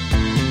Bye.